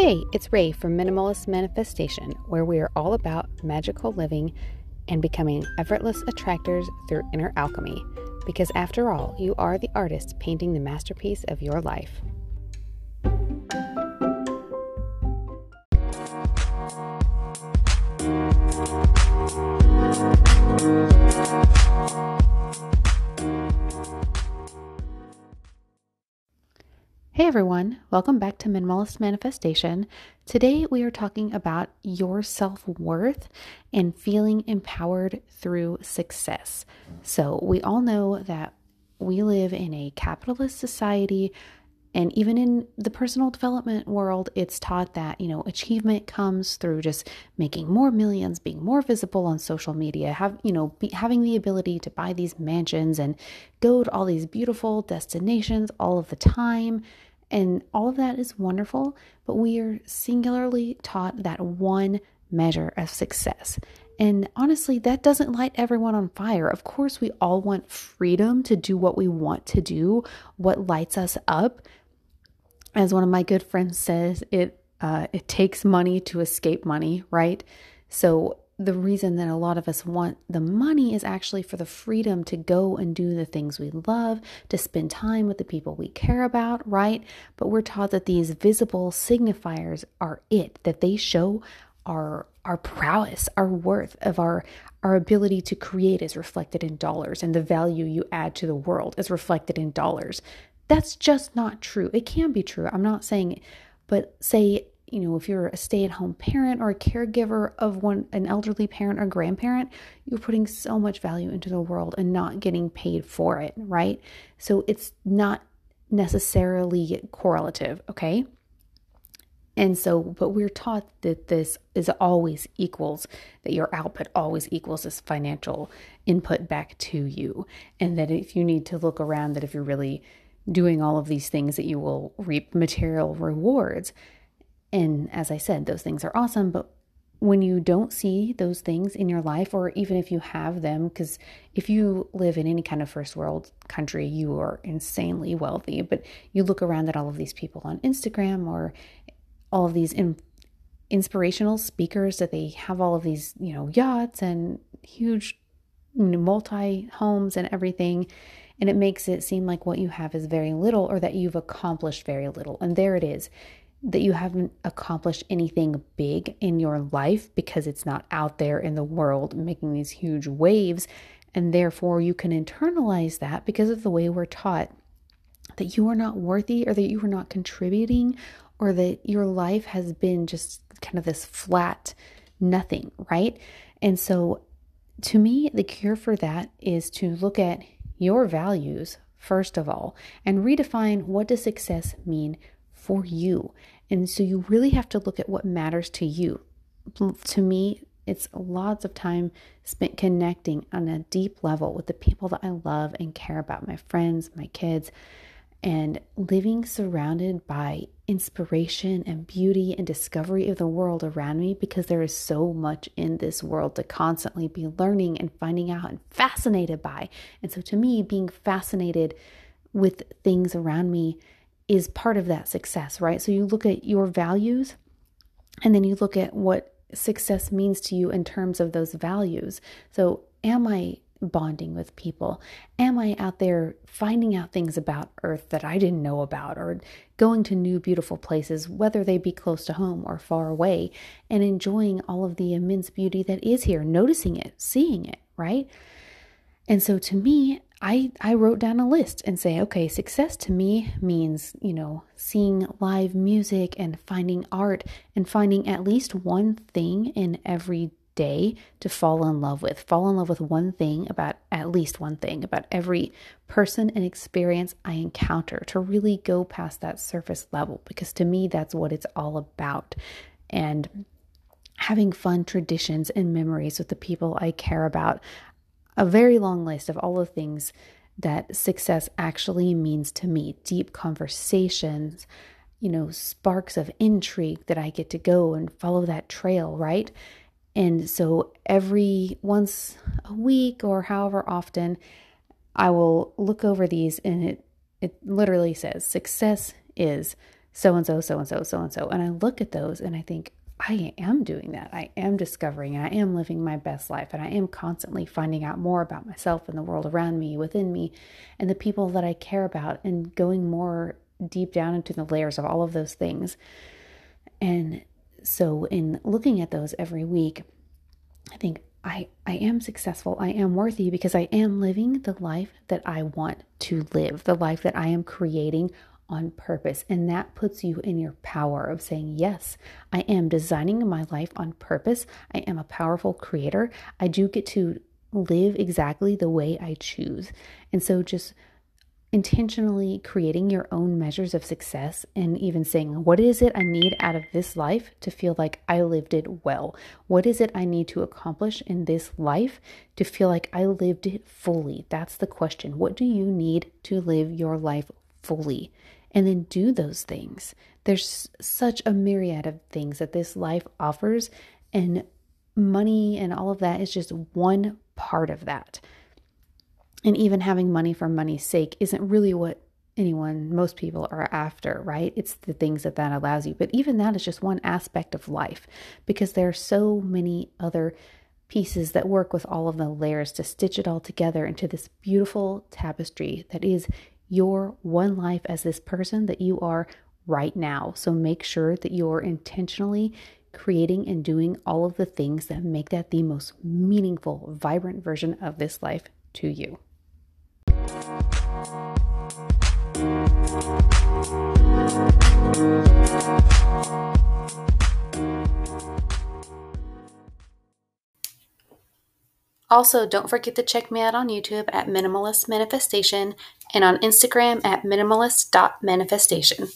Hey, it's Rae from Minimalist Manifestation, where we are all about magical living and becoming effortless attractors through inner alchemy. Because after all, you are the artist painting the masterpiece of your life. Hey everyone, welcome back to Minimalist Manifestation. Today we are talking about your self worth and feeling empowered through success. So, we all know that we live in a capitalist society, and even in the personal development world, it's taught that, you know, achievement comes through just making more millions, being more visible on social media, have, you know, be, having the ability to buy these mansions and go to all these beautiful destinations all of the time and all of that is wonderful, but we are singularly taught that one measure of success. And honestly, that doesn't light everyone on fire. Of course, we all want freedom to do what we want to do, what lights us up. As one of my good friends says, it uh, it takes money to escape money, right? So the reason that a lot of us want the money is actually for the freedom to go and do the things we love, to spend time with the people we care about, right? But we're taught that these visible signifiers are it, that they show our our prowess, our worth of our our ability to create is reflected in dollars and the value you add to the world is reflected in dollars. That's just not true. It can be true. I'm not saying but say you know, if you're a stay-at-home parent or a caregiver of one an elderly parent or grandparent, you're putting so much value into the world and not getting paid for it, right? So it's not necessarily correlative, okay? And so, but we're taught that this is always equals, that your output always equals this financial input back to you. And that if you need to look around, that if you're really doing all of these things, that you will reap material rewards. And as I said, those things are awesome, but when you don't see those things in your life, or even if you have them, because if you live in any kind of first world country, you are insanely wealthy. But you look around at all of these people on Instagram or all of these in, inspirational speakers that they have all of these, you know, yachts and huge multi homes and everything. And it makes it seem like what you have is very little or that you've accomplished very little. And there it is that you haven't accomplished anything big in your life because it's not out there in the world making these huge waves. And therefore, you can internalize that because of the way we're taught that you are not worthy or that you are not contributing or that your life has been just kind of this flat nothing, right? And so, to me, the cure for that is to look at your values first of all and redefine what does success mean for you. And so you really have to look at what matters to you. To me, it's lots of time spent connecting on a deep level with the people that I love and care about my friends, my kids, and living surrounded by inspiration and beauty and discovery of the world around me because there is so much in this world to constantly be learning and finding out and fascinated by. And so, to me, being fascinated with things around me is part of that success, right? So you look at your values and then you look at what success means to you in terms of those values. So, am I bonding with people? Am I out there finding out things about Earth that I didn't know about or going to new beautiful places, whether they be close to home or far away, and enjoying all of the immense beauty that is here, noticing it, seeing it, right? And so to me, I, I wrote down a list and say, okay, success to me means, you know, seeing live music and finding art and finding at least one thing in every day to fall in love with. Fall in love with one thing about at least one thing about every person and experience I encounter to really go past that surface level because to me, that's what it's all about. And having fun traditions and memories with the people I care about a very long list of all the things that success actually means to me deep conversations, you know, sparks of intrigue that I get to go and follow that trail, right? And so every once a week or however often, I will look over these and it it literally says success is so and so, so and so, so and so. And I look at those and I think, I am doing that. I am discovering and I am living my best life. And I am constantly finding out more about myself and the world around me, within me, and the people that I care about, and going more deep down into the layers of all of those things. And so, in looking at those every week, I think I, I am successful. I am worthy because I am living the life that I want to live, the life that I am creating on purpose. And that puts you in your power of saying, Yes, I am designing my life on purpose. I am a powerful creator. I do get to live exactly the way I choose. And so just intentionally creating your own measures of success and even saying, What is it I need out of this life to feel like I lived it well? What is it I need to accomplish in this life to feel like I lived it fully? That's the question. What do you need to live your life fully? And then do those things. There's such a myriad of things that this life offers, and money and all of that is just one part of that. And even having money for money's sake isn't really what anyone, most people are after, right? It's the things that that allows you. But even that is just one aspect of life because there are so many other pieces that work with all of the layers to stitch it all together into this beautiful tapestry that is your one life as this person that you are right now. So make sure that you're intentionally creating and doing all of the things that make that the most meaningful, vibrant version of this life to you. Also, don't forget to check me out on YouTube at Minimalist Manifestation and on Instagram at minimalist.manifestation.